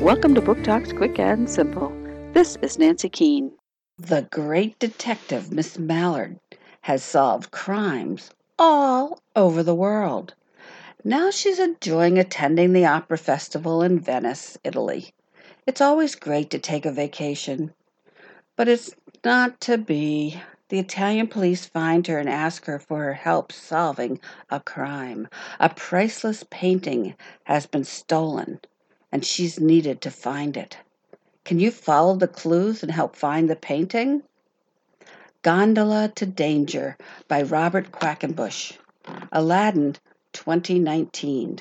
Welcome to Book Talks Quick and Simple. This is Nancy Keane. The great detective, Miss Mallard, has solved crimes all over the world. Now she's enjoying attending the opera festival in Venice, Italy. It's always great to take a vacation, but it's not to be. The Italian police find her and ask her for her help solving a crime. A priceless painting has been stolen and she's needed to find it. Can you follow the clues and help find the painting? Gondola to Danger by Robert Quackenbush. Aladdin 2019.